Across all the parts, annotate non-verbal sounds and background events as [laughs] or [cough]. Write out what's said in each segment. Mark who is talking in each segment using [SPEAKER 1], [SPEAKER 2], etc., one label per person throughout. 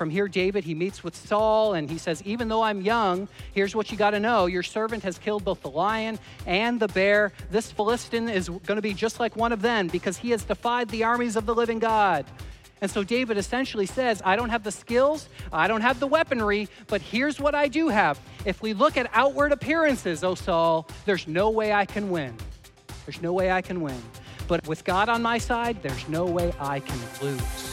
[SPEAKER 1] from here, David, he meets with Saul and he says, Even though I'm young, here's what you got to know. Your servant has killed both the lion and the bear. This Philistine is going to be just like one of them because he has defied the armies of the living God. And so David essentially says, I don't have the skills, I don't have the weaponry, but here's what I do have. If we look at outward appearances, O Saul, there's no way I can win. There's no way I can win. But with God on my side, there's no way I can lose.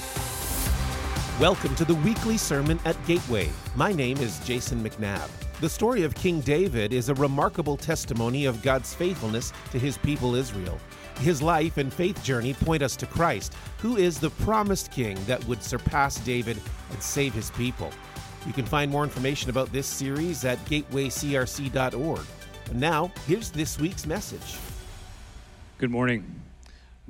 [SPEAKER 2] Welcome to the weekly sermon at Gateway. My name is Jason McNabb. The story of King David is a remarkable testimony of God's faithfulness to his people Israel. His life and faith journey point us to Christ, who is the promised king that would surpass David and save his people. You can find more information about this series at gatewaycrc.org. And now, here's this week's message.
[SPEAKER 3] Good morning.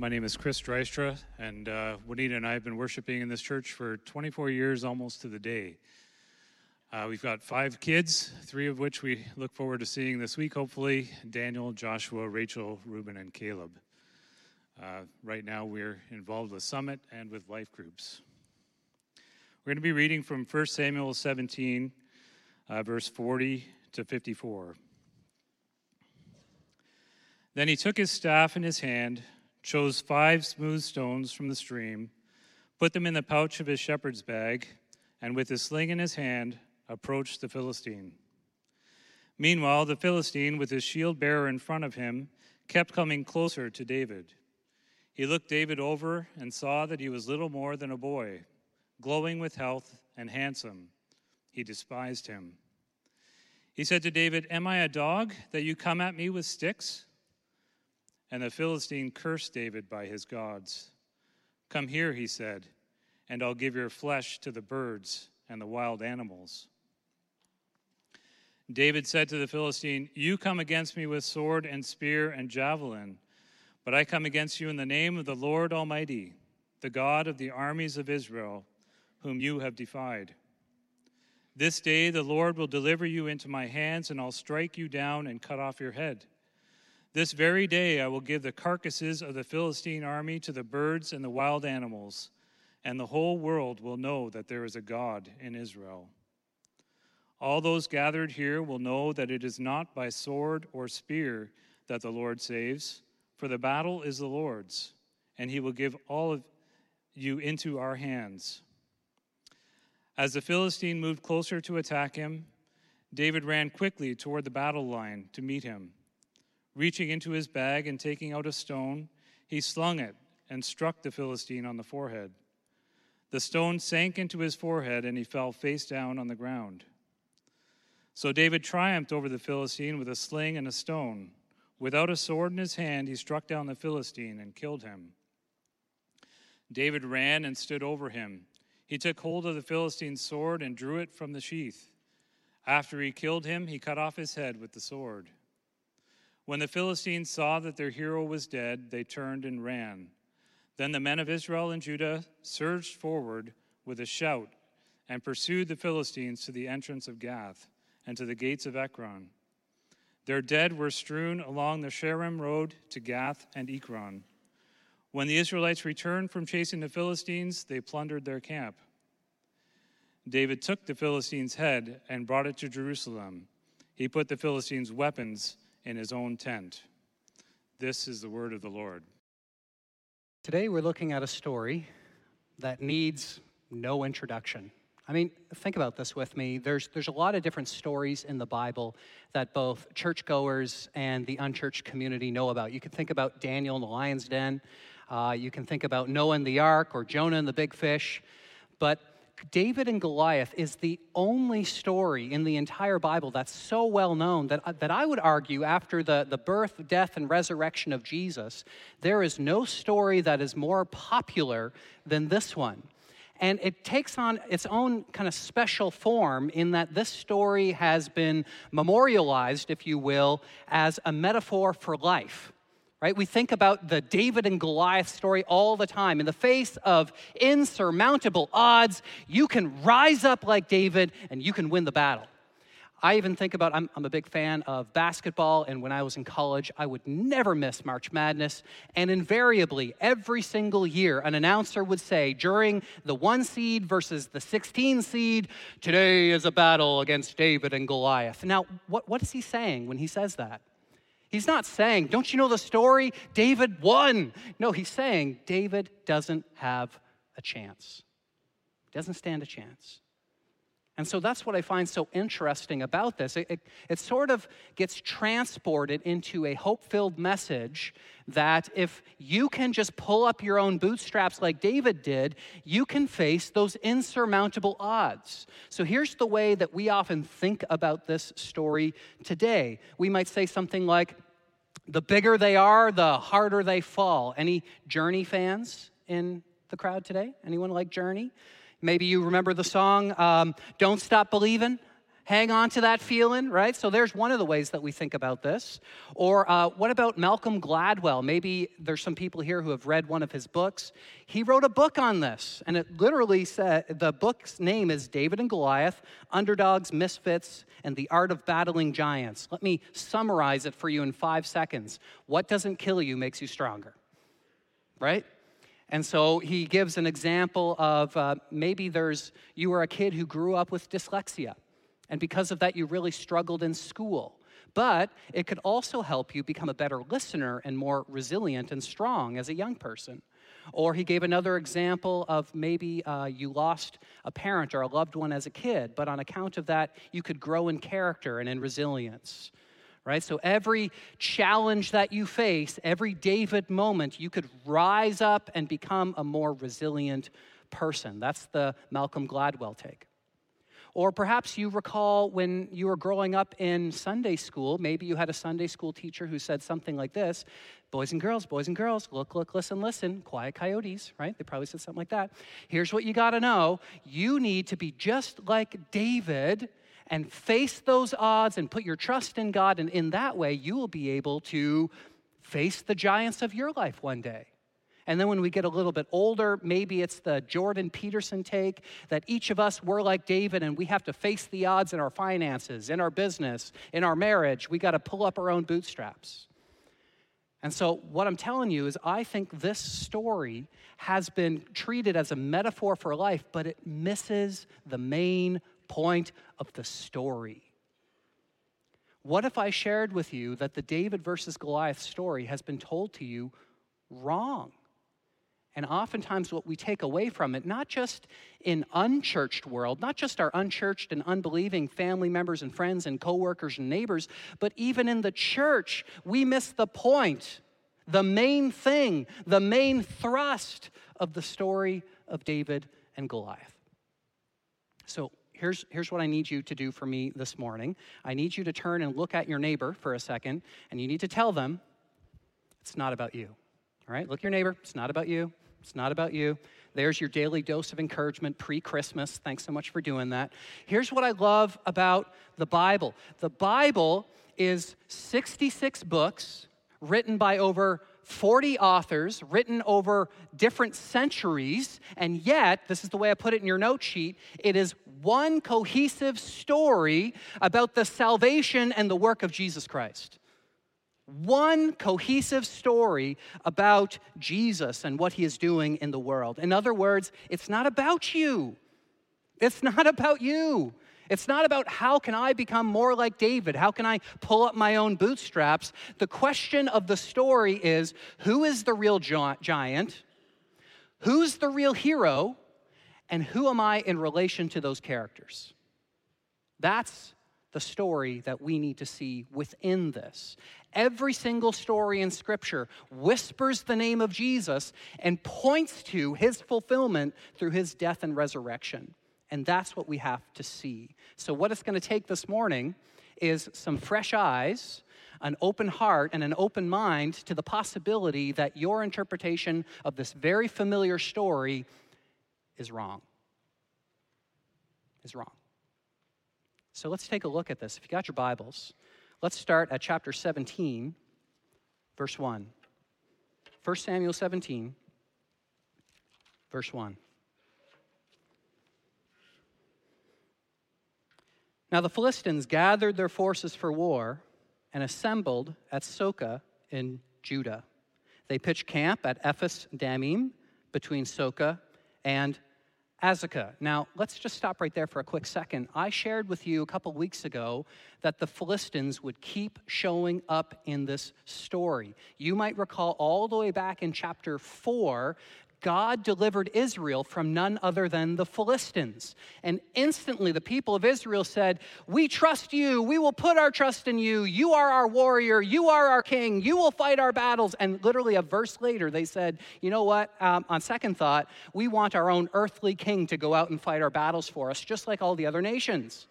[SPEAKER 3] My name is Chris Dreistra, and uh, Juanita and I have been worshiping in this church for 24 years, almost to the day. Uh, we've got five kids, three of which we look forward to seeing this week, hopefully Daniel, Joshua, Rachel, Ruben, and Caleb. Uh, right now, we're involved with Summit and with life groups. We're going to be reading from 1 Samuel 17, uh, verse 40 to 54. Then he took his staff in his hand chose five smooth stones from the stream, put them in the pouch of his shepherd's bag, and with his sling in his hand, approached the Philistine. Meanwhile, the Philistine, with his shield bearer in front of him, kept coming closer to David. He looked David over and saw that he was little more than a boy, glowing with health and handsome. He despised him. He said to David, Am I a dog that you come at me with sticks? And the Philistine cursed David by his gods. Come here, he said, and I'll give your flesh to the birds and the wild animals. David said to the Philistine, You come against me with sword and spear and javelin, but I come against you in the name of the Lord Almighty, the God of the armies of Israel, whom you have defied. This day the Lord will deliver you into my hands, and I'll strike you down and cut off your head. This very day I will give the carcasses of the Philistine army to the birds and the wild animals, and the whole world will know that there is a God in Israel. All those gathered here will know that it is not by sword or spear that the Lord saves, for the battle is the Lord's, and he will give all of you into our hands. As the Philistine moved closer to attack him, David ran quickly toward the battle line to meet him. Reaching into his bag and taking out a stone, he slung it and struck the Philistine on the forehead. The stone sank into his forehead and he fell face down on the ground. So David triumphed over the Philistine with a sling and a stone. Without a sword in his hand, he struck down the Philistine and killed him. David ran and stood over him. He took hold of the Philistine's sword and drew it from the sheath. After he killed him, he cut off his head with the sword. When the Philistines saw that their hero was dead, they turned and ran. Then the men of Israel and Judah surged forward with a shout and pursued the Philistines to the entrance of Gath and to the gates of Ekron. Their dead were strewn along the Shaaraim road to Gath and Ekron. When the Israelites returned from chasing the Philistines, they plundered their camp. David took the Philistines' head and brought it to Jerusalem. He put the Philistines' weapons in his own tent. This is the word of the Lord.
[SPEAKER 1] Today we're looking at a story that needs no introduction. I mean, think about this with me. There's, there's a lot of different stories in the Bible that both churchgoers and the unchurched community know about. You can think about Daniel in the lion's den. Uh, you can think about Noah in the ark or Jonah and the big fish. But David and Goliath is the only story in the entire Bible that's so well known that, that I would argue, after the, the birth, death, and resurrection of Jesus, there is no story that is more popular than this one. And it takes on its own kind of special form in that this story has been memorialized, if you will, as a metaphor for life right? We think about the David and Goliath story all the time. In the face of insurmountable odds, you can rise up like David and you can win the battle. I even think about, I'm, I'm, a big fan of basketball, and when I was in college, I would never miss March Madness. And invariably, every single year, an announcer would say during the one seed versus the 16 seed, today is a battle against David and Goliath. Now, what, what is he saying when he says that? He's not saying, don't you know the story? David won. No, he's saying David doesn't have a chance, doesn't stand a chance. And so that's what I find so interesting about this. It, it, it sort of gets transported into a hope filled message that if you can just pull up your own bootstraps like David did, you can face those insurmountable odds. So here's the way that we often think about this story today. We might say something like, the bigger they are, the harder they fall. Any Journey fans in the crowd today? Anyone like Journey? Maybe you remember the song, um, Don't Stop Believing. Hang on to that feeling, right? So there's one of the ways that we think about this. Or uh, what about Malcolm Gladwell? Maybe there's some people here who have read one of his books. He wrote a book on this, and it literally said the book's name is David and Goliath Underdogs, Misfits, and the Art of Battling Giants. Let me summarize it for you in five seconds. What doesn't kill you makes you stronger, right? And so he gives an example of uh, maybe there's you were a kid who grew up with dyslexia, and because of that, you really struggled in school. But it could also help you become a better listener and more resilient and strong as a young person. Or he gave another example of maybe uh, you lost a parent or a loved one as a kid, but on account of that, you could grow in character and in resilience right? So every challenge that you face, every David moment, you could rise up and become a more resilient person. That's the Malcolm Gladwell take. Or perhaps you recall when you were growing up in Sunday school, maybe you had a Sunday school teacher who said something like this Boys and girls, boys and girls, look, look, listen, listen, quiet coyotes, right? They probably said something like that. Here's what you got to know you need to be just like David and face those odds and put your trust in God. And in that way, you will be able to face the giants of your life one day. And then when we get a little bit older, maybe it's the Jordan Peterson take that each of us were like David and we have to face the odds in our finances, in our business, in our marriage. We got to pull up our own bootstraps. And so, what I'm telling you is, I think this story has been treated as a metaphor for life, but it misses the main point of the story. What if I shared with you that the David versus Goliath story has been told to you wrong? And oftentimes, what we take away from it, not just in unchurched world, not just our unchurched and unbelieving family members and friends and coworkers and neighbors, but even in the church, we miss the point, the main thing, the main thrust of the story of David and Goliath. So, here's, here's what I need you to do for me this morning. I need you to turn and look at your neighbor for a second, and you need to tell them it's not about you. All right? Look your neighbor. It's not about you. It's not about you. There's your daily dose of encouragement pre Christmas. Thanks so much for doing that. Here's what I love about the Bible the Bible is 66 books written by over 40 authors written over different centuries, and yet, this is the way I put it in your note sheet, it is one cohesive story about the salvation and the work of Jesus Christ. One cohesive story about Jesus and what he is doing in the world. In other words, it's not about you. It's not about you. It's not about how can I become more like David? How can I pull up my own bootstraps? The question of the story is who is the real giant? Who's the real hero? And who am I in relation to those characters? That's the story that we need to see within this. Every single story in Scripture whispers the name of Jesus and points to his fulfillment through his death and resurrection. And that's what we have to see. So, what it's going to take this morning is some fresh eyes, an open heart, and an open mind to the possibility that your interpretation of this very familiar story is wrong. Is wrong. So, let's take a look at this. If you got your Bibles, let's start at chapter 17, verse 1. 1 Samuel 17, verse 1. Now the Philistines gathered their forces for war and assembled at Socoh in Judah. They pitched camp at Ephes Dammim between Socoh and Azekah. Now, let's just stop right there for a quick second. I shared with you a couple weeks ago that the Philistines would keep showing up in this story. You might recall all the way back in chapter 4, God delivered Israel from none other than the Philistines. And instantly the people of Israel said, We trust you. We will put our trust in you. You are our warrior. You are our king. You will fight our battles. And literally a verse later, they said, You know what? Um, on second thought, we want our own earthly king to go out and fight our battles for us, just like all the other nations.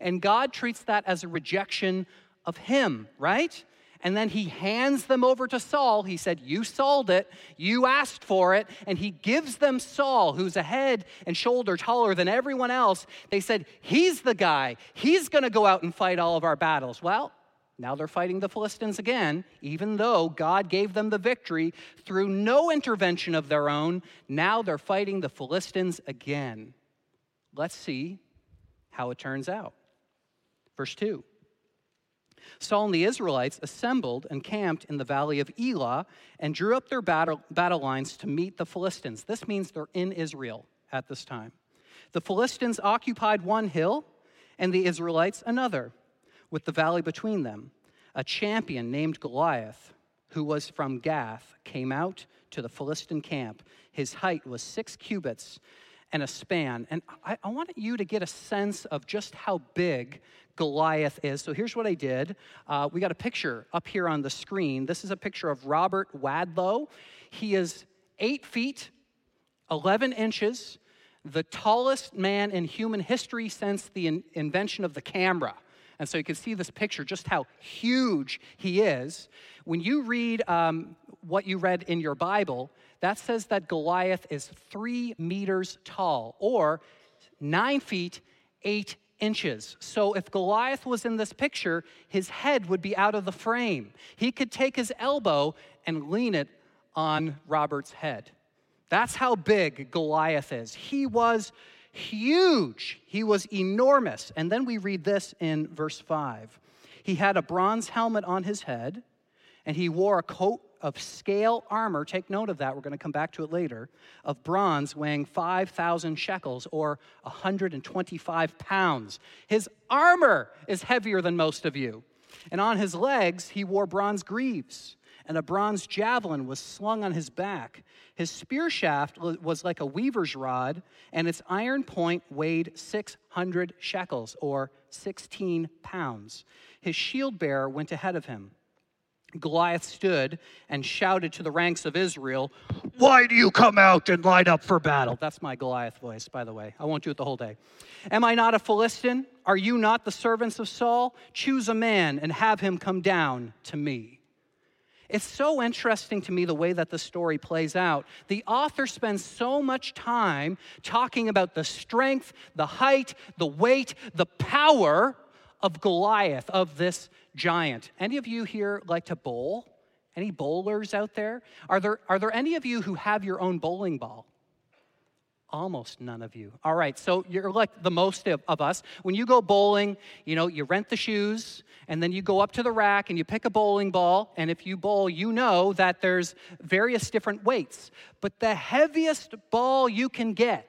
[SPEAKER 1] And God treats that as a rejection of Him, right? And then he hands them over to Saul. He said, You sold it, you asked for it, and he gives them Saul, who's a head and shoulder taller than everyone else. They said, He's the guy, he's gonna go out and fight all of our battles. Well, now they're fighting the Philistines again, even though God gave them the victory through no intervention of their own. Now they're fighting the Philistines again. Let's see how it turns out. Verse 2. Saul and the Israelites assembled and camped in the valley of Elah and drew up their battle, battle lines to meet the Philistines. This means they're in Israel at this time. The Philistines occupied one hill and the Israelites another, with the valley between them. A champion named Goliath, who was from Gath, came out to the Philistine camp. His height was six cubits and a span. And I, I want you to get a sense of just how big Goliath is. So here's what I did. Uh, we got a picture up here on the screen. This is a picture of Robert Wadlow. He is eight feet, 11 inches, the tallest man in human history since the in- invention of the camera. And so you can see this picture, just how huge he is. When you read um, what you read in your Bible, that says that Goliath is three meters tall, or nine feet, eight inches. So if Goliath was in this picture, his head would be out of the frame. He could take his elbow and lean it on Robert's head. That's how big Goliath is. He was huge, he was enormous. And then we read this in verse 5. He had a bronze helmet on his head, and he wore a coat of scale armor, take note of that, we're going to come back to it later, of bronze weighing 5,000 shekels or 125 pounds. His armor is heavier than most of you. And on his legs, he wore bronze greaves, and a bronze javelin was slung on his back. His spear shaft was like a weaver's rod, and its iron point weighed 600 shekels or 16 pounds. His shield bearer went ahead of him. Goliath stood and shouted to the ranks of Israel, Why do you come out and line up for battle? That's my Goliath voice, by the way. I won't do it the whole day. Am I not a Philistine? Are you not the servants of Saul? Choose a man and have him come down to me. It's so interesting to me the way that the story plays out. The author spends so much time talking about the strength, the height, the weight, the power of Goliath, of this giant. Any of you here like to bowl? Any bowlers out there? Are there, are there any of you who have your own bowling ball? Almost none of you. All right, so you're like the most of, of, us. When you go bowling, you know, you rent the shoes, and then you go up to the rack and you pick a bowling ball. And if you bowl, you know that there's various different weights. But the heaviest ball you can get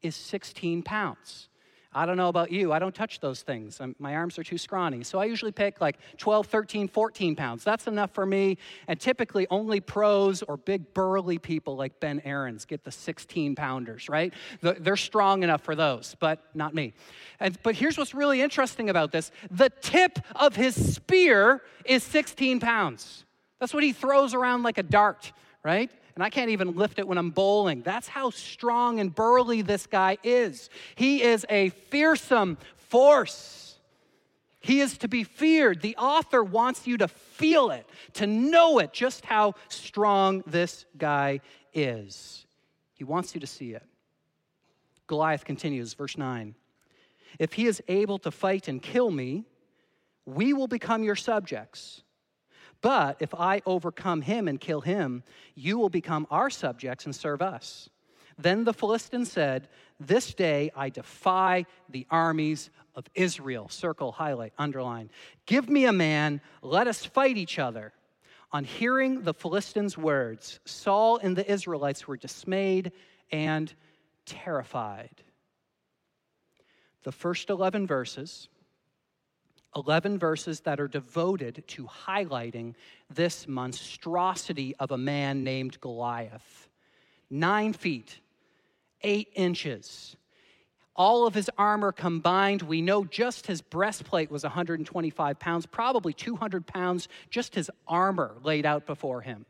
[SPEAKER 1] is 16 pounds. I don't know about you. I don't touch those things. I'm, my arms are too scrawny. So I usually pick like 12, 13, 14 pounds. That's enough for me. And typically only pros or big burly people like Ben Aarons get the 16 pounders, right? They're strong enough for those, but not me. And, but here's what's really interesting about this the tip of his spear is 16 pounds. That's what he throws around like a dart, right? And I can't even lift it when I'm bowling. That's how strong and burly this guy is. He is a fearsome force. He is to be feared. The author wants you to feel it, to know it, just how strong this guy is. He wants you to see it. Goliath continues, verse 9. If he is able to fight and kill me, we will become your subjects. But if I overcome him and kill him, you will become our subjects and serve us. Then the Philistine said, This day I defy the armies of Israel. Circle, highlight, underline. Give me a man, let us fight each other. On hearing the Philistines' words, Saul and the Israelites were dismayed and terrified. The first 11 verses 11 verses that are devoted to highlighting this monstrosity of a man named Goliath. Nine feet, eight inches. All of his armor combined, we know just his breastplate was 125 pounds, probably 200 pounds, just his armor laid out before him.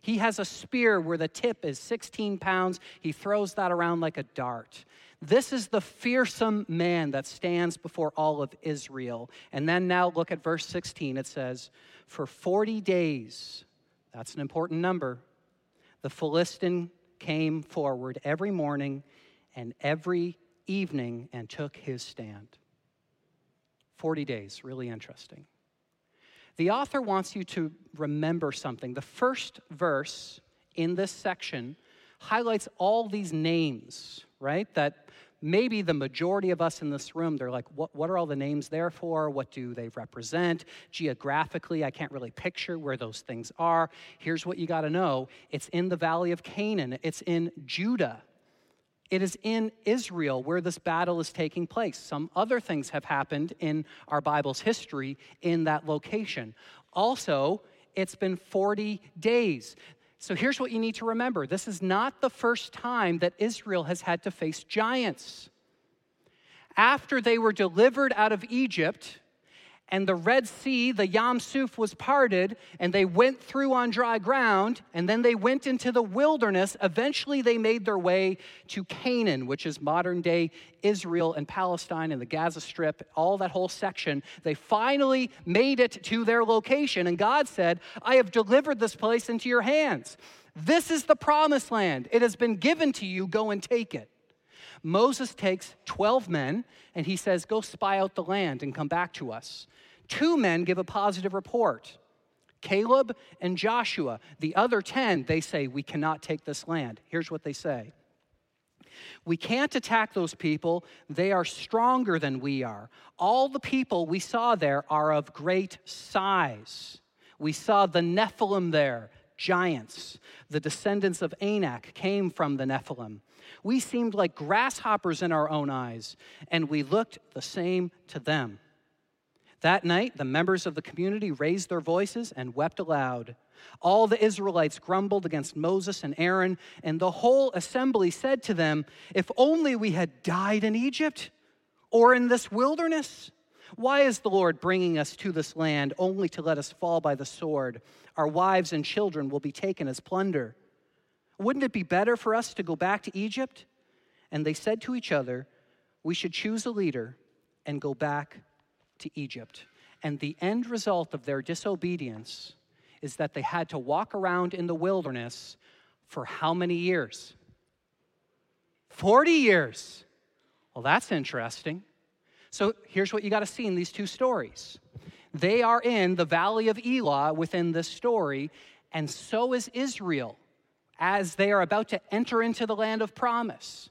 [SPEAKER 1] He has a spear where the tip is 16 pounds. He throws that around like a dart. This is the fearsome man that stands before all of Israel. And then now look at verse 16. It says, For 40 days, that's an important number, the Philistine came forward every morning and every evening and took his stand. 40 days, really interesting. The author wants you to remember something. The first verse in this section highlights all these names, right? That maybe the majority of us in this room, they're like, what, what are all the names there for? What do they represent? Geographically, I can't really picture where those things are. Here's what you got to know it's in the Valley of Canaan, it's in Judah. It is in Israel where this battle is taking place. Some other things have happened in our Bible's history in that location. Also, it's been 40 days. So here's what you need to remember this is not the first time that Israel has had to face giants. After they were delivered out of Egypt, and the Red Sea, the Yam Suf, was parted, and they went through on dry ground, and then they went into the wilderness. Eventually, they made their way to Canaan, which is modern day Israel and Palestine and the Gaza Strip, all that whole section. They finally made it to their location, and God said, I have delivered this place into your hands. This is the promised land. It has been given to you. Go and take it. Moses takes 12 men and he says, Go spy out the land and come back to us. Two men give a positive report Caleb and Joshua. The other 10, they say, We cannot take this land. Here's what they say We can't attack those people. They are stronger than we are. All the people we saw there are of great size. We saw the Nephilim there, giants. The descendants of Anak came from the Nephilim. We seemed like grasshoppers in our own eyes, and we looked the same to them. That night, the members of the community raised their voices and wept aloud. All the Israelites grumbled against Moses and Aaron, and the whole assembly said to them, If only we had died in Egypt or in this wilderness. Why is the Lord bringing us to this land only to let us fall by the sword? Our wives and children will be taken as plunder. Wouldn't it be better for us to go back to Egypt? And they said to each other, We should choose a leader and go back to Egypt. And the end result of their disobedience is that they had to walk around in the wilderness for how many years? 40 years. Well, that's interesting. So here's what you got to see in these two stories. They are in the valley of Elah within this story, and so is Israel as they are about to enter into the land of promise.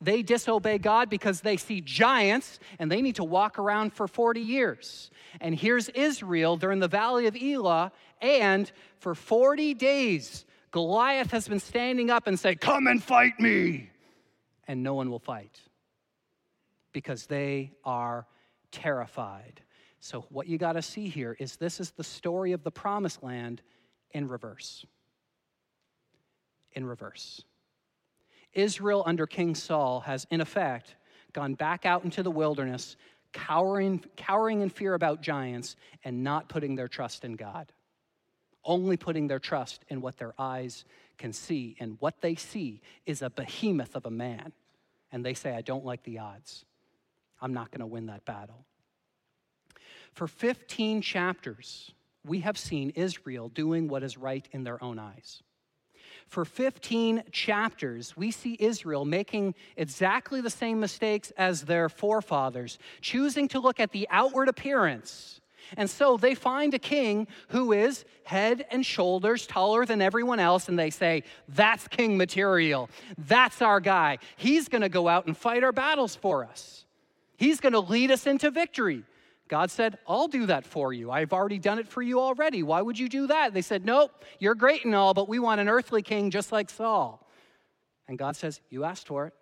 [SPEAKER 1] They disobey God because they see giants and they need to walk around for 40 years. And here's Israel, they're in the valley of Elah, and for 40 days, Goliath has been standing up and say, Come and fight me. And no one will fight because they are terrified. So, what you got to see here is this is the story of the promised land in reverse in reverse. Israel under King Saul has, in effect, gone back out into the wilderness, cowering, cowering in fear about giants, and not putting their trust in God. Only putting their trust in what their eyes can see. And what they see is a behemoth of a man. And they say, I don't like the odds. I'm not going to win that battle. For 15 chapters, we have seen Israel doing what is right in their own eyes. For 15 chapters, we see Israel making exactly the same mistakes as their forefathers, choosing to look at the outward appearance And so they find a king who is head and shoulders taller than everyone else, and they say, That's king material. That's our guy. He's going to go out and fight our battles for us, he's going to lead us into victory. God said, I'll do that for you. I've already done it for you already. Why would you do that? They said, Nope, you're great and all, but we want an earthly king just like Saul. And God says, You asked for it.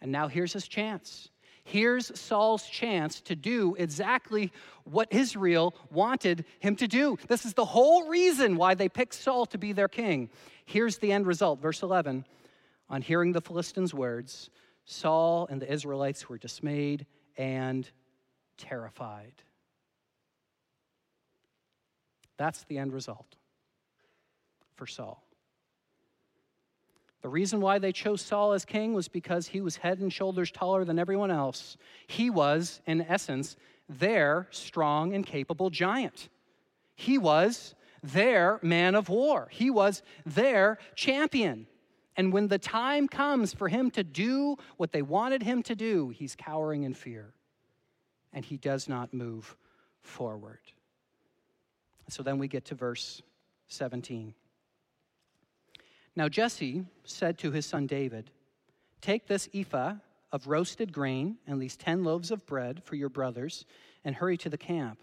[SPEAKER 1] And now here's his chance. Here's Saul's chance to do exactly what Israel wanted him to do. This is the whole reason why they picked Saul to be their king. Here's the end result, verse 11. On hearing the Philistines' words, Saul and the Israelites were dismayed and terrified. That's the end result for Saul. The reason why they chose Saul as king was because he was head and shoulders taller than everyone else. He was, in essence, their strong and capable giant. He was their man of war. He was their champion. And when the time comes for him to do what they wanted him to do, he's cowering in fear. And he does not move forward. So then we get to verse 17. Now Jesse said to his son David, Take this ephah of roasted grain and these ten loaves of bread for your brothers, and hurry to the camp.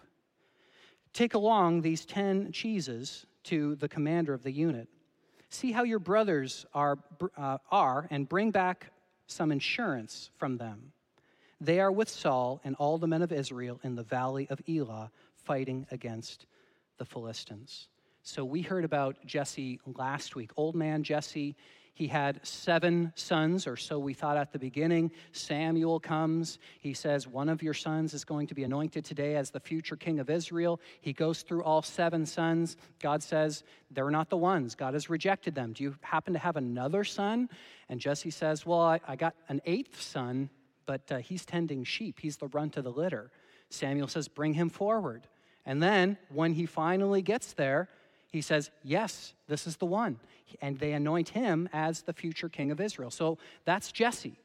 [SPEAKER 1] Take along these ten cheeses to the commander of the unit. See how your brothers are, uh, are and bring back some insurance from them. They are with Saul and all the men of Israel in the valley of Elah, fighting against the Philistines. So we heard about Jesse last week. Old man Jesse, he had seven sons, or so we thought at the beginning. Samuel comes. He says, One of your sons is going to be anointed today as the future king of Israel. He goes through all seven sons. God says, They're not the ones. God has rejected them. Do you happen to have another son? And Jesse says, Well, I, I got an eighth son, but uh, he's tending sheep. He's the runt of the litter. Samuel says, Bring him forward. And then when he finally gets there, he says, Yes, this is the one. And they anoint him as the future king of Israel. So that's Jesse,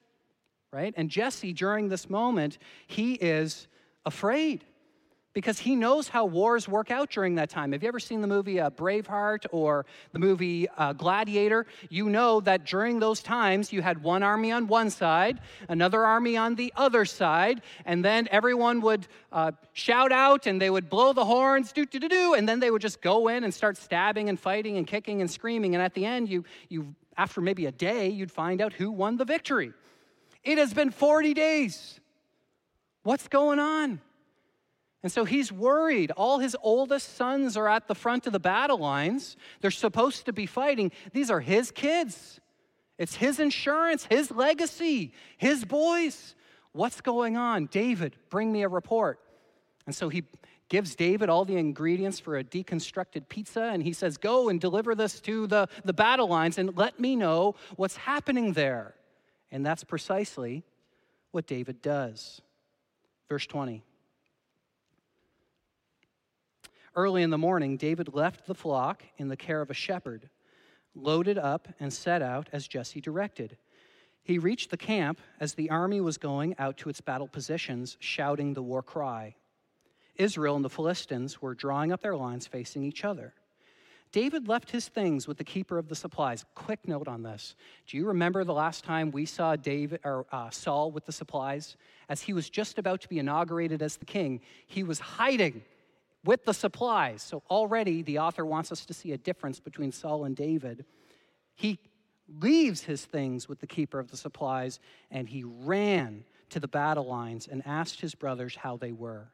[SPEAKER 1] right? And Jesse, during this moment, he is afraid because he knows how wars work out during that time. Have you ever seen the movie uh, Braveheart or the movie uh, Gladiator? You know that during those times you had one army on one side, another army on the other side, and then everyone would uh, shout out and they would blow the horns, do do do do, and then they would just go in and start stabbing and fighting and kicking and screaming. And at the end, you you after maybe a day, you'd find out who won the victory. It has been 40 days. What's going on? And so he's worried. All his oldest sons are at the front of the battle lines. They're supposed to be fighting. These are his kids. It's his insurance, his legacy, his boys. What's going on? David, bring me a report. And so he gives David all the ingredients for a deconstructed pizza, and he says, Go and deliver this to the, the battle lines and let me know what's happening there. And that's precisely what David does. Verse 20. Early in the morning, David left the flock in the care of a shepherd, loaded up, and set out as Jesse directed. He reached the camp as the army was going out to its battle positions, shouting the war cry. Israel and the Philistines were drawing up their lines facing each other. David left his things with the keeper of the supplies. Quick note on this. Do you remember the last time we saw David or uh, Saul with the supplies? As he was just about to be inaugurated as the king, he was hiding with the supplies. So already the author wants us to see a difference between Saul and David. He leaves his things with the keeper of the supplies and he ran to the battle lines and asked his brothers how they were.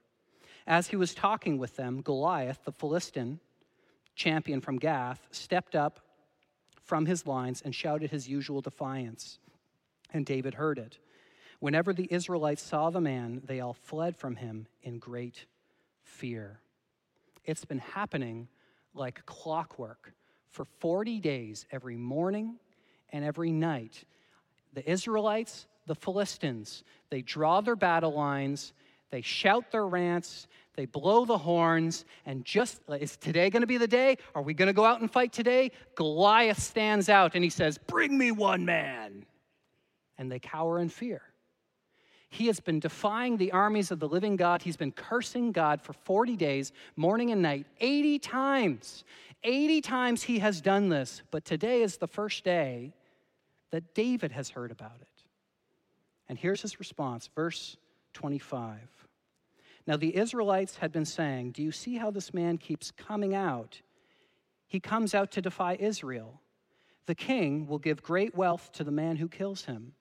[SPEAKER 1] As he was talking with them, Goliath, the Philistine champion from Gath, stepped up from his lines and shouted his usual defiance. And David heard it. Whenever the Israelites saw the man, they all fled from him in great fear. It's been happening like clockwork for 40 days, every morning and every night. The Israelites, the Philistines, they draw their battle lines, they shout their rants, they blow the horns, and just uh, is today going to be the day? Are we going to go out and fight today? Goliath stands out and he says, Bring me one man. And they cower in fear. He has been defying the armies of the living God. He's been cursing God for 40 days, morning and night, 80 times. 80 times he has done this, but today is the first day that David has heard about it. And here's his response, verse 25. Now, the Israelites had been saying, Do you see how this man keeps coming out? He comes out to defy Israel. The king will give great wealth to the man who kills him.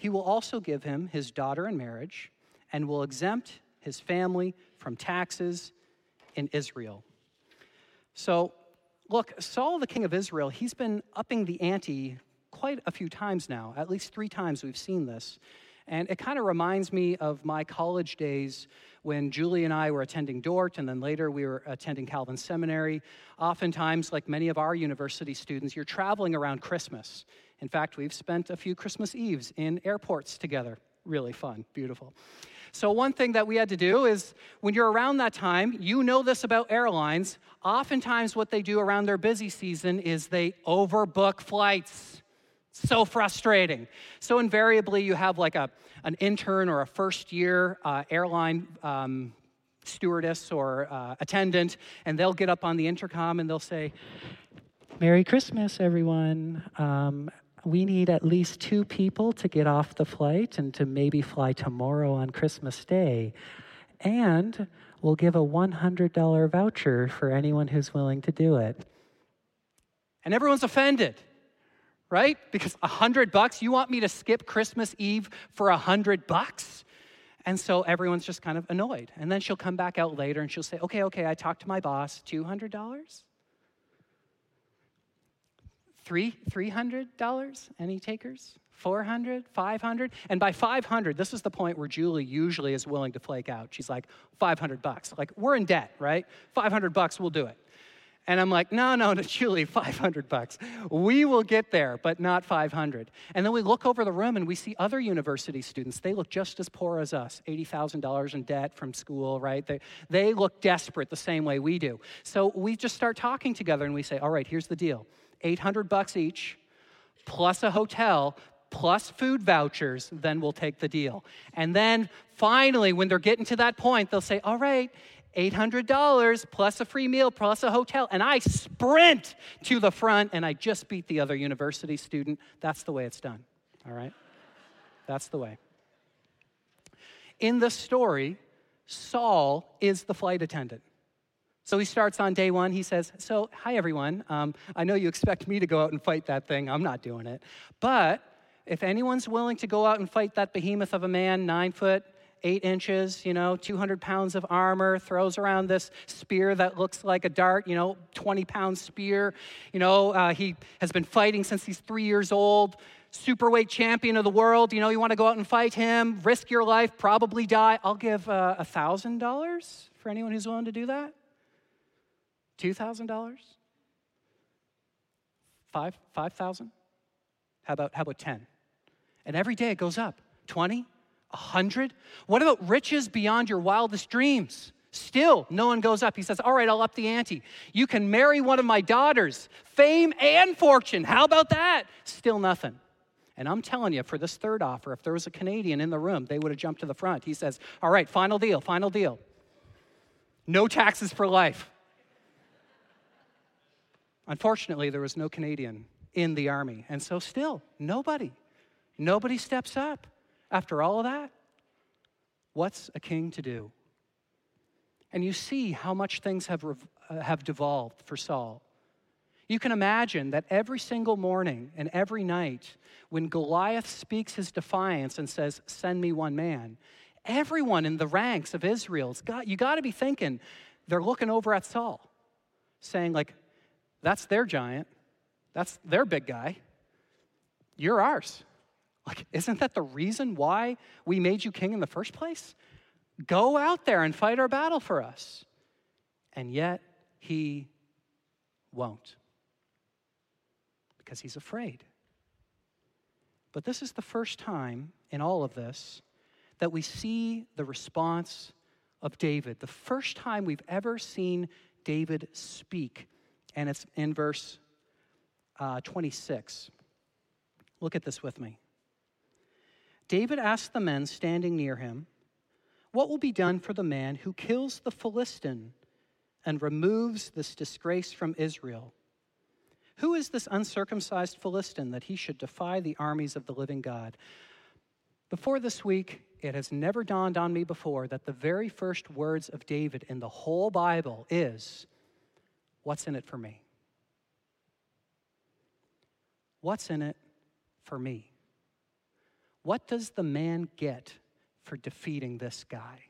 [SPEAKER 1] He will also give him his daughter in marriage and will exempt his family from taxes in Israel. So, look, Saul, the king of Israel, he's been upping the ante quite a few times now. At least three times we've seen this. And it kind of reminds me of my college days when Julie and I were attending Dordt, and then later we were attending Calvin Seminary. Oftentimes, like many of our university students, you're traveling around Christmas. In fact, we've spent a few Christmas Eves in airports together. Really fun, beautiful. So, one thing that we had to do is when you're around that time, you know this about airlines. Oftentimes, what they do around their busy season is they overbook flights. So frustrating. So, invariably, you have like a, an intern or a first year uh, airline um, stewardess or uh, attendant, and they'll get up on the intercom and they'll say, Merry Christmas, everyone. Um, we need at least two people to get off the flight and to maybe fly tomorrow on Christmas Day. And we'll give a $100 voucher for anyone who's willing to do it. And everyone's offended, right? Because a hundred bucks, you want me to skip Christmas Eve for a hundred bucks? And so everyone's just kind of annoyed. And then she'll come back out later and she'll say, okay, okay, I talked to my boss, $200? Three, $300? Any takers? 400, 500? And by 500, this is the point where Julie usually is willing to flake out. She's like, 500 bucks. Like, we're in debt, right? 500 bucks, we'll do it. And I'm like, no, no, no, [laughs] Julie, 500 bucks. We will get there, but not 500. And then we look over the room and we see other university students. They look just as poor as us $80,000 in debt from school, right? They, they look desperate the same way we do. So we just start talking together and we say, all right, here's the deal 800 bucks each, plus a hotel, plus food vouchers, then we'll take the deal. And then finally, when they're getting to that point, they'll say, All right, $800 plus a free meal plus a hotel. And I sprint to the front and I just beat the other university student. That's the way it's done. All right? That's the way. In the story, Saul is the flight attendant. So he starts on day one. He says, So, hi, everyone. Um, I know you expect me to go out and fight that thing. I'm not doing it. But if anyone's willing to go out and fight that behemoth of a man, nine foot, eight inches, you know, 200 pounds of armor, throws around this spear that looks like a dart, you know, 20 pound spear. You know, uh, he has been fighting since he's three years old, superweight champion of the world. You know, you want to go out and fight him, risk your life, probably die. I'll give uh, a $1,000 for anyone who's willing to do that. $2,000? Five, 5,000? How about, how about 10? And every day it goes up. 20? 100? What about riches beyond your wildest dreams? Still, no one goes up. He says, All right, I'll up the ante. You can marry one of my daughters, fame and fortune. How about that? Still nothing. And I'm telling you, for this third offer, if there was a Canadian in the room, they would have jumped to the front. He says, All right, final deal, final deal. No taxes for life. Unfortunately, there was no Canadian in the army. And so, still, nobody, nobody steps up after all of that. What's a king to do? And you see how much things have, uh, have devolved for Saul. You can imagine that every single morning and every night, when Goliath speaks his defiance and says, Send me one man, everyone in the ranks of Israel's got, you got to be thinking, they're looking over at Saul, saying, like, that's their giant. That's their big guy. You're ours. Like, isn't that the reason why we made you king in the first place? Go out there and fight our battle for us. And yet, he won't because he's afraid. But this is the first time in all of this that we see the response of David. The first time we've ever seen David speak and it's in verse uh, 26. Look at this with me. David asked the men standing near him, What will be done for the man who kills the Philistine and removes this disgrace from Israel? Who is this uncircumcised Philistine that he should defy the armies of the living God? Before this week, it has never dawned on me before that the very first words of David in the whole Bible is, What's in it for me? What's in it for me? What does the man get for defeating this guy?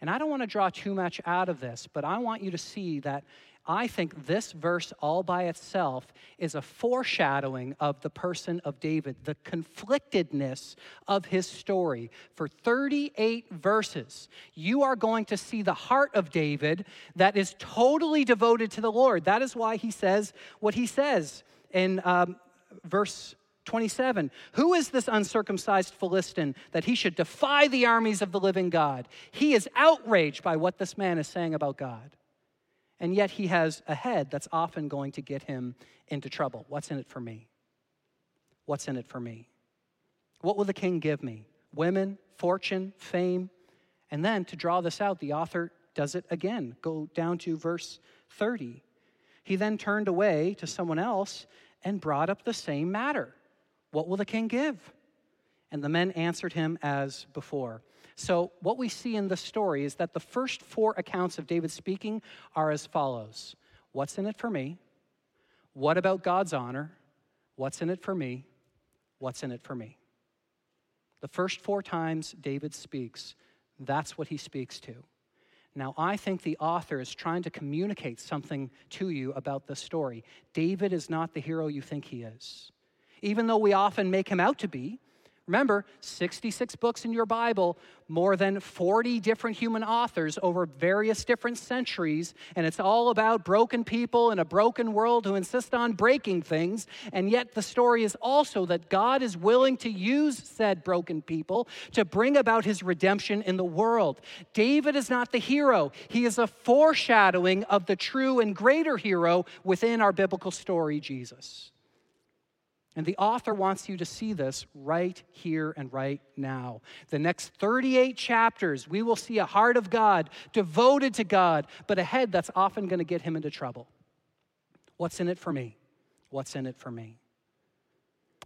[SPEAKER 1] And I don't want to draw too much out of this, but I want you to see that I think this verse all by itself is a foreshadowing of the person of David, the conflictedness of his story. For 38 verses, you are going to see the heart of David that is totally devoted to the Lord. That is why he says what he says in um, verse 27 Who is this uncircumcised Philistine that he should defy the armies of the living God? He is outraged by what this man is saying about God. And yet he has a head that's often going to get him into trouble. What's in it for me? What's in it for me? What will the king give me? Women, fortune, fame? And then to draw this out, the author does it again. Go down to verse 30. He then turned away to someone else and brought up the same matter. What will the king give? And the men answered him as before. So, what we see in the story is that the first four accounts of David speaking are as follows What's in it for me? What about God's honor? What's in it for me? What's in it for me? The first four times David speaks, that's what he speaks to. Now, I think the author is trying to communicate something to you about the story. David is not the hero you think he is even though we often make him out to be. Remember, 66 books in your Bible, more than 40 different human authors over various different centuries, and it's all about broken people in a broken world who insist on breaking things. And yet, the story is also that God is willing to use said broken people to bring about his redemption in the world. David is not the hero, he is a foreshadowing of the true and greater hero within our biblical story, Jesus. And the author wants you to see this right here and right now. The next 38 chapters, we will see a heart of God devoted to God, but a head that's often going to get him into trouble. What's in it for me? What's in it for me?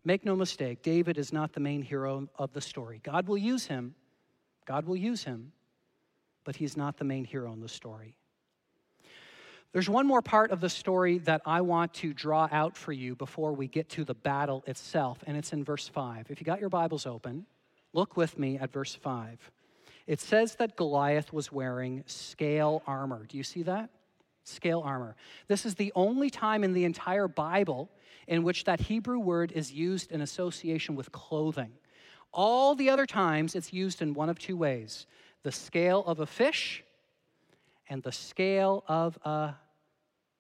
[SPEAKER 1] Make no mistake, David is not the main hero of the story. God will use him, God will use him, but he's not the main hero in the story. There's one more part of the story that I want to draw out for you before we get to the battle itself, and it's in verse 5. If you got your Bibles open, look with me at verse 5. It says that Goliath was wearing scale armor. Do you see that? Scale armor. This is the only time in the entire Bible in which that Hebrew word is used in association with clothing. All the other times, it's used in one of two ways the scale of a fish and the scale of a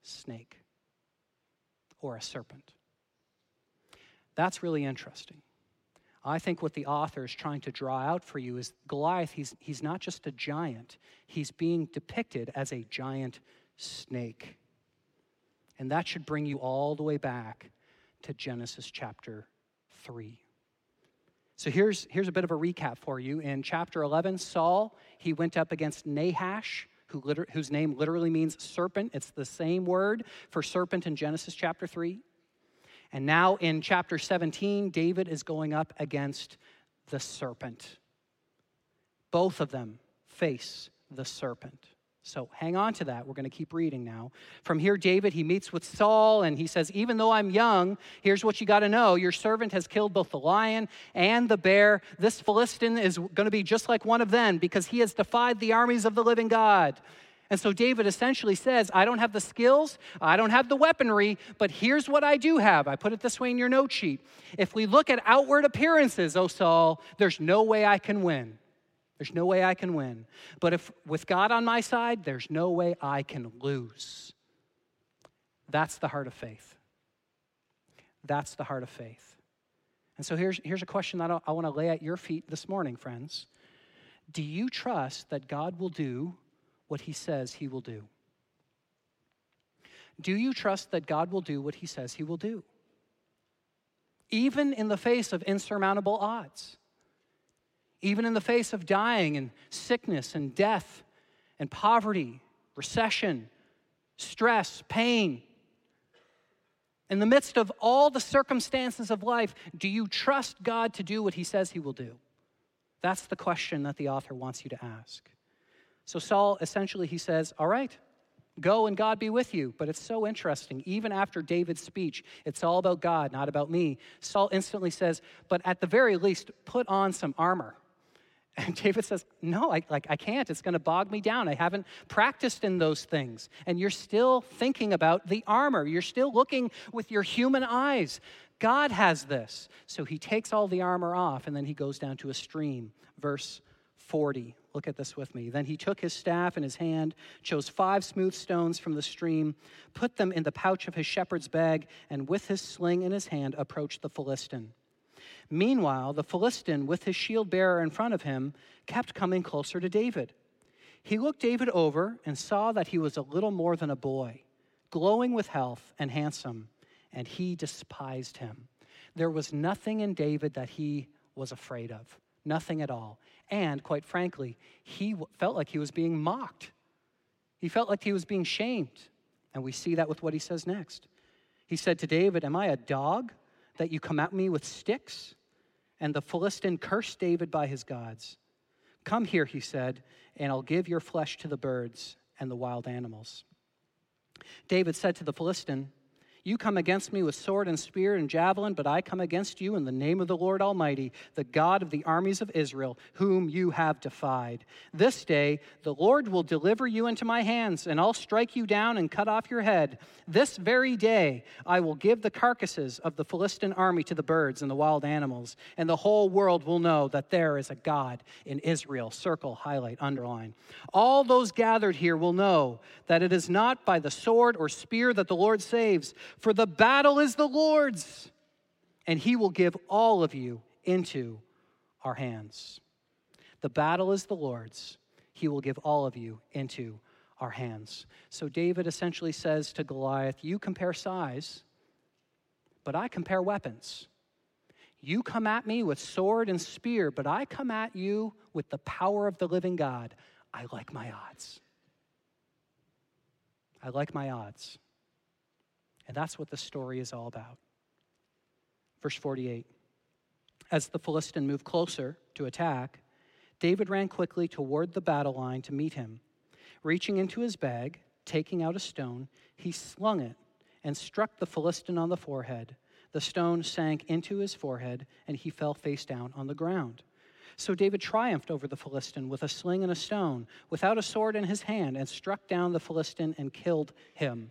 [SPEAKER 1] snake or a serpent. That's really interesting. I think what the author is trying to draw out for you is Goliath, he's, he's not just a giant, he's being depicted as a giant snake. And that should bring you all the way back to Genesis chapter 3. So here's, here's a bit of a recap for you. In chapter 11, Saul, he went up against Nahash, who liter- whose name literally means serpent. It's the same word for serpent in Genesis chapter 3. And now in chapter 17, David is going up against the serpent. Both of them face the serpent. So hang on to that. We're going to keep reading now. From here, David, he meets with Saul and he says, Even though I'm young, here's what you got to know. Your servant has killed both the lion and the bear. This Philistine is going to be just like one of them because he has defied the armies of the living God. And so David essentially says, I don't have the skills, I don't have the weaponry, but here's what I do have. I put it this way in your note sheet. If we look at outward appearances, O Saul, there's no way I can win. There's no way I can win. But if with God on my side, there's no way I can lose. That's the heart of faith. That's the heart of faith. And so here's, here's a question that I, I want to lay at your feet this morning, friends. Do you trust that God will do what he says he will do? Do you trust that God will do what he says he will do? Even in the face of insurmountable odds. Even in the face of dying and sickness and death and poverty, recession, stress, pain. In the midst of all the circumstances of life, do you trust God to do what he says he will do? That's the question that the author wants you to ask. So, Saul essentially he says, All right, go and God be with you. But it's so interesting. Even after David's speech, it's all about God, not about me. Saul instantly says, But at the very least, put on some armor. And David says, No, I, like, I can't. It's going to bog me down. I haven't practiced in those things. And you're still thinking about the armor. You're still looking with your human eyes. God has this. So he takes all the armor off and then he goes down to a stream. Verse 40. Look at this with me. Then he took his staff in his hand, chose five smooth stones from the stream, put them in the pouch of his shepherd's bag, and with his sling in his hand approached the Philistine. Meanwhile, the Philistine, with his shield bearer in front of him, kept coming closer to David. He looked David over and saw that he was a little more than a boy, glowing with health and handsome, and he despised him. There was nothing in David that he was afraid of, nothing at all. And quite frankly, he felt like he was being mocked. He felt like he was being shamed. And we see that with what he says next. He said to David, Am I a dog that you come at me with sticks? And the Philistine cursed David by his gods. Come here, he said, and I'll give your flesh to the birds and the wild animals. David said to the Philistine, you come against me with sword and spear and javelin, but I come against you in the name of the Lord Almighty, the God of the armies of Israel, whom you have defied. This day the Lord will deliver you into my hands, and I'll strike you down and cut off your head. This very day I will give the carcasses of the Philistine army to the birds and the wild animals, and the whole world will know that there is a God in Israel. Circle, highlight, underline. All those gathered here will know that it is not by the sword or spear that the Lord saves for the battle is the Lord's, and he will give all of you into our hands. The battle is the Lord's. He will give all of you into our hands. So David essentially says to Goliath, You compare size, but I compare weapons. You come at me with sword and spear, but I come at you with the power of the living God. I like my odds. I like my odds. And that's what the story is all about. Verse 48 As the Philistine moved closer to attack, David ran quickly toward the battle line to meet him. Reaching into his bag, taking out a stone, he slung it and struck the Philistine on the forehead. The stone sank into his forehead, and he fell face down on the ground. So David triumphed over the Philistine with a sling and a stone, without a sword in his hand, and struck down the Philistine and killed him.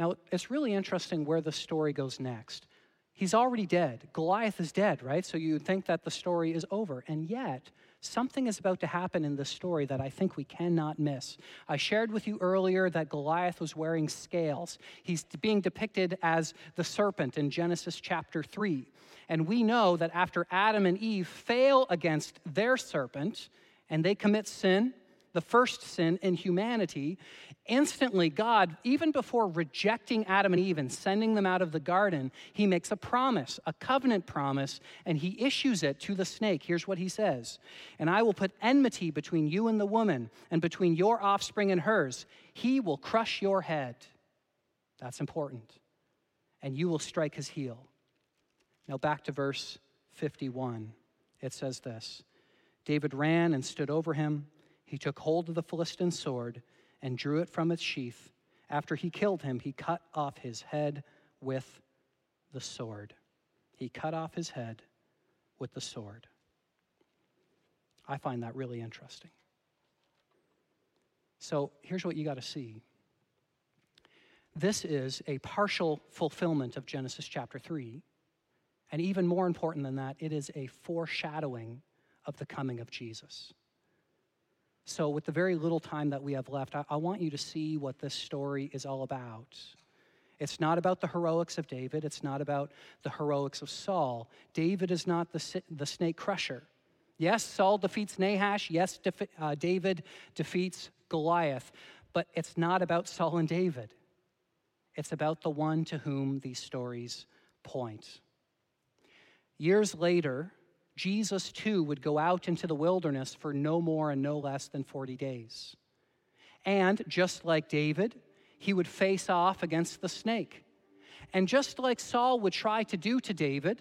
[SPEAKER 1] Now, it's really interesting where the story goes next. He's already dead. Goliath is dead, right? So you'd think that the story is over. And yet, something is about to happen in this story that I think we cannot miss. I shared with you earlier that Goliath was wearing scales. He's being depicted as the serpent in Genesis chapter 3. And we know that after Adam and Eve fail against their serpent and they commit sin, the first sin in humanity, instantly God, even before rejecting Adam and Eve and sending them out of the garden, he makes a promise, a covenant promise, and he issues it to the snake. Here's what he says And I will put enmity between you and the woman, and between your offspring and hers. He will crush your head. That's important. And you will strike his heel. Now back to verse 51. It says this David ran and stood over him he took hold of the Philistine sword and drew it from its sheath. After he killed him, he cut off his head with the sword. He cut off his head with the sword. I find that really interesting. So here's what you got to see this is a partial fulfillment of Genesis chapter 3. And even more important than that, it is a foreshadowing of the coming of Jesus. So, with the very little time that we have left, I, I, want you to see what this story is all about. It's not about the heroics of David, it's not about the heroics of Saul. David is not the, the snake crusher. Yes, Saul defeats Nahash. Yes, defi- uh, David defeats Goliath. But it's not about Saul and David. It's about the one to whom these stories point. Years later, Jesus too would go out into the wilderness for no more and no less than 40 days. And just like David, he would face off against the snake. And just like Saul would try to do to David,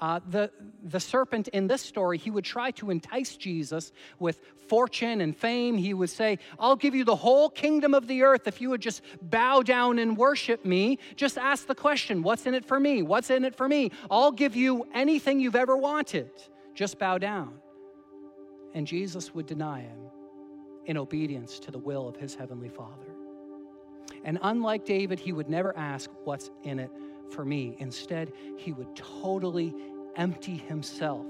[SPEAKER 1] uh, the, the serpent in this story, he would try to entice Jesus with fortune and fame. He would say, I'll give you the whole kingdom of the earth if you would just bow down and worship me. Just ask the question, What's in it for me? What's in it for me? I'll give you anything you've ever wanted. Just bow down. And Jesus would deny him in obedience to the will of his heavenly Father. And unlike David, he would never ask, What's in it for me. Instead, he would totally empty himself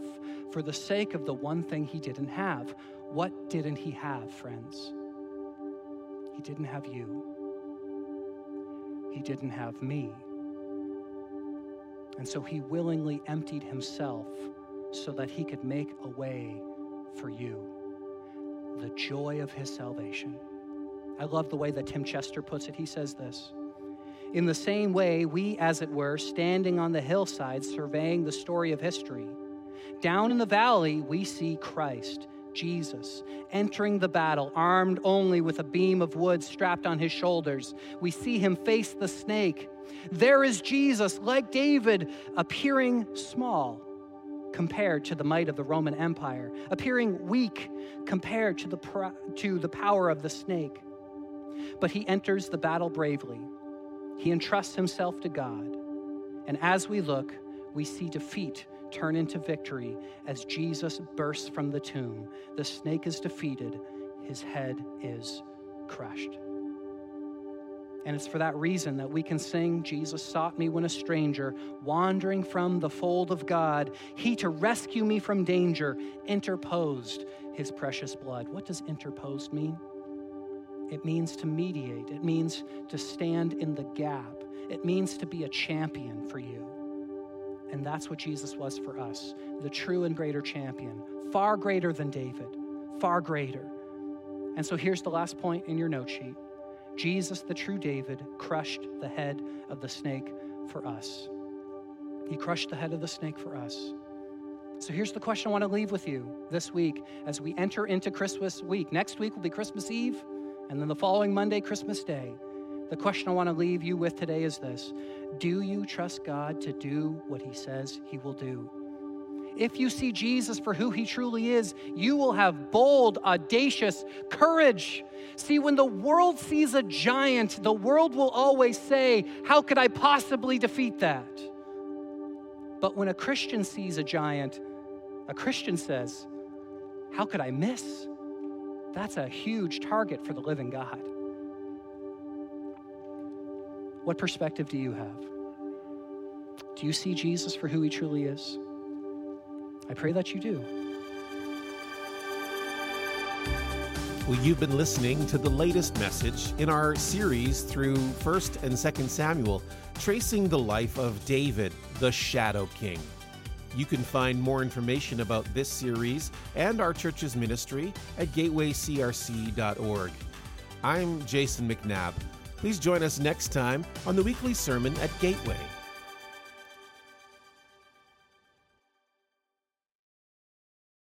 [SPEAKER 1] for the sake of the one thing he didn't have. What didn't he have, friends? He didn't have you. He didn't have me. And so he willingly emptied himself so that he could make a way for you. The joy of his salvation. I love the way that Tim Chester puts it. He says this in the same way, we, as it were, standing on the hillside surveying the story of history, down in the valley, we see Christ, Jesus, entering the battle, armed only with a beam of wood strapped on his shoulders. We see him face the snake. There is Jesus, like David, appearing small compared to the might of the Roman Empire, appearing weak compared to the, to the power of the snake. But he enters the battle bravely he entrusts himself to God. And as we look, we see defeat turn into victory as Jesus bursts from the tomb. The snake is defeated, his head is crushed. And it's for that reason that we can sing, Jesus sought me when a stranger, wandering from the fold of God. He, to rescue me from danger, interposed his precious blood. What does interposed mean? It means to mediate, it means to stand in the gap, it means to be a champion for you. And that's what Jesus was for us the true and greater champion, far greater than David, far greater. And so here's the last point in your note sheet Jesus, the true David, crushed the head of the snake for us. He crushed the head of the snake for us. So here's the question I want to leave with you this week as we enter into Christmas week. Next week will be Christmas Eve and then the following Monday, Christmas Day. The question I want to leave you with today is this Do you trust God to do what He says He will do? If you see Jesus for who He truly is, you will have bold, audacious courage. See, when the world sees a giant, the world will always say, How could I possibly defeat that? But when a Christian sees a giant, a Christian says, How could I miss? That's a huge target for the living God. What perspective do you have? Do you see Jesus for who he truly is? I pray that you do.
[SPEAKER 2] Well, you've been listening to the latest message in our series through 1st and 2nd Samuel, tracing the life of David, the Shadow King. You can find more information about this series and our church's ministry at gatewaycrc.org. I'm Jason McNabb. Please join us next time on the weekly sermon at Gateway.